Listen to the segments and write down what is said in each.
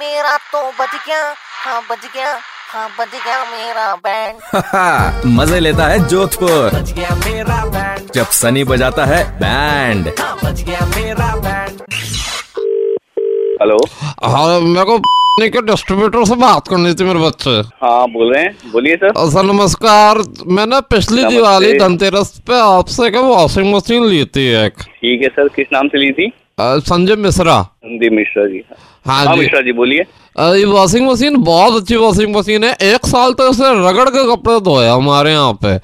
मेरा तो बज गया। हाँ बज गया। हाँ बज गया मेरा बैंड मज़े लेता है जोधपुर। बच गया मेरा बैंड जब सनी बजाता है बैंड हाँ बच गया मेरा बैंड हेलो। हाँ मेरे को के डिस्ट्रीब्यूटर से बात करनी थी मेरे बच्चे। हाँ बोल रहे हैं। बोलिए सर। सर नमस्कार। मैंने पिछली दिवाली धनतेरस पे आपसे एक वॉशिंग मशीन ली थी एक। ठीक है सर किस नाम से ली थी? संजय मिश्रा। संदीप मिश्रा जी हाँ। हाँ जी। मिश्रा जी बोलिए। ये वॉशिंग मशीन बहुत अच्छी वॉशिंग मशीन है। एक साल तक इसे रगड़ के कपड़े धोए हमारे यहाँ पे।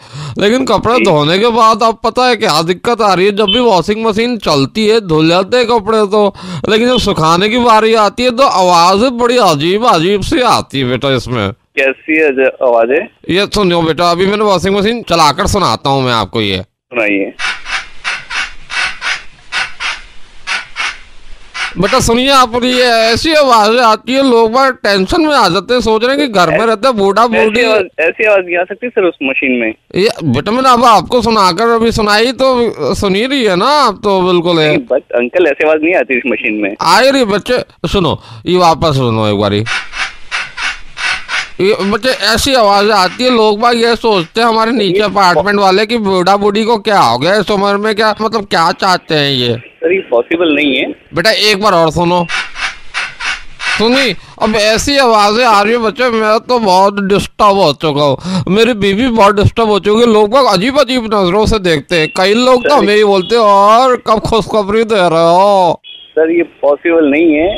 लेकिन कपड़े धोने के बाद अब पता है क्या दिक्कत आ रही है? जब भी वॉशिंग मशीन चलती है धुल जाते हैं कपड़े तो। लेकिन जब सुखाने की बारी आती है तो आवाज़ बड़ी अजीब अजीब सी आती है बेटा इसमें। कैसी है आवाज़? है ये सुनियो बेटा अभी मैंने वॉशिंग मशीन चलाकर सुनाता हूँ मैं आपको ये। सुनाइए। बेटा सुनिए आप ये ऐसी आवाज़ें आती है लोग बार टेंशन में आ जाते हैं सोच रहे हैं कि घर में रहते हैं बूढ़ा बूढ़ी। ऐसी आवाज़ नहीं आ सकती सर उस मशीन में। ये बेटा मैंने अब आपको सुनाकर अभी सुनाई तो सुनी रही है ना आप तो बिल्कुल है। अंकल ऐसी आवाज़ नहीं आती इस मशीन में। आ रही बच्चे सुनो ये वापस सुनो एक बारी। ये बच्चे ऐसी आवाज़ें आती है लोग बाग ये सोचते हैं हमारे नीचे अपार्टमेंट वाले कि बूढ़ा बूढ़ी को क्या हो गया इस उम्र में क्या मतलब क्या चाहते हैं ये? सर ये पॉसिबल नहीं है। बेटा एक बार और सुनो। सुनी अब ऐसी आवाज़ें आ रही है बच्चे मैं तो बहुत डिस्टर्ब हो चुका हूँ। मेरी बीवी बहुत डिस्टर्ब हो चुकी है लोग बाग अजीब अजीब नज़रों से देखते हैं। कई लोग तो हमें ही बोलते हैं और कब खुशखबरी दे रहे हो? सर ये पॉसिबल नहीं है।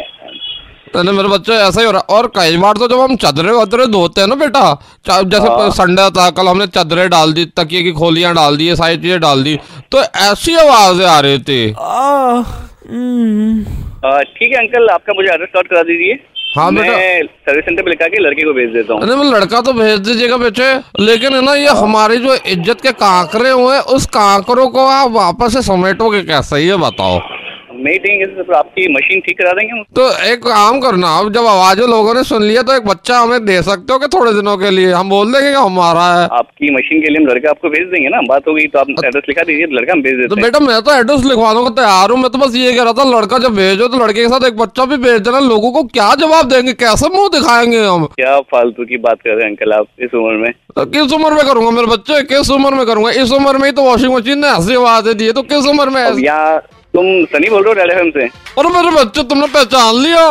मैंने मेरे बच्चे ऐसा ही हो रहा है। और कई बार तो जब हम चादरे वादरे धोते हैं ना बेटा जैसे हाँ। संडे था कल हमने चादरें डाल दी तकिए की खोलियाँ डाल दी ये सारी चीज़ें डाल दी तो ऐसी आवाज़ें आ रही थी। ठीक है अंकल आपका मुझे एड्रेस नोट करा दीजिए। हाँ, मैं बेटा। सर्विस सेंटर पे लिखा के लड़के को भेज देता हूँ। अरे मैं लड़का तो भेज दीजिएगा बेटे लेकिन है ना ये हमारी जो इज़्ज़त के कांकरे हुए उस कांकरों को आप वापस से समेटोगे कैसे ये बताओ। नहीं देंगे तो आपकी मशीन ठीक करा देंगे हम। तो एक काम करना अब जब आवाज़ें लोगों ने सुन लिया तो एक बच्चा हमें दे सकते हो कि थोड़े दिनों के लिए? हम बोल देंगे कि हमारा है। आपकी मशीन के लिए हम लड़का आपको भेज देंगे ना? बात होगी तो आप एड्रेस लिखा दीजिए तो लड़का हम भेज तो देते हैं। बेटा मैं तो एड्रेस लिखवाने को तैयार हूँ। मैं तो बस ये कह रहा था लड़का जब भेजो तो लड़के के साथ एक बच्चा भी भेज देना। लोगों को क्या जवाब देंगे? कैसे मुँह दिखाएँगे हम? क्या फालतू की बात कर रहे हैं अंकल आप इस उम्र में? तो किस उम्र में करूँगा मेरे बच्चे? किस उम्र में करूँगा? इस उम्र में ही तो वॉशिंग मशीन ने ऐसी आवाज़ें दी है तो किस उम्र में अब यहाँ तुम सनी बोल रहे हो रेड एफएम से? अरे मेरे बच्चे तुमने पहचान लिया।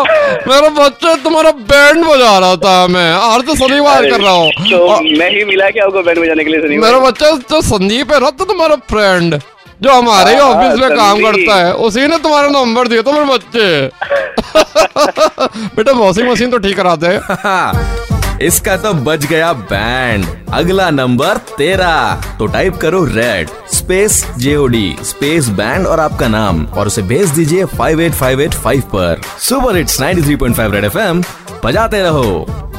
मेरे बच्चे तुम्हारा बैंड बजा रहा था मैं। और तो शनिवार कर रहा हूँ। तो और मैं ही मिला के आपको बैंड बजाने के लिए सनी मेरा बच्चा जो संदीप है ना तो तुम्हारा फ्रेंड जो हमारे ही हाँ, ऑफ़िस में काम करता है उसी ने तुम्हारा नंबर दिया तो मेरे बच्चे। बेटा वॉशिंग मशीन तो ठीक करा दे इसका तो बज गया बैंड अगला नंबर तेरा। तो टाइप करो red space JOD space band और आपका नाम, और उसे भेज दीजिए 58585 पर। Super hits 93.5 red F M बजाते रहो।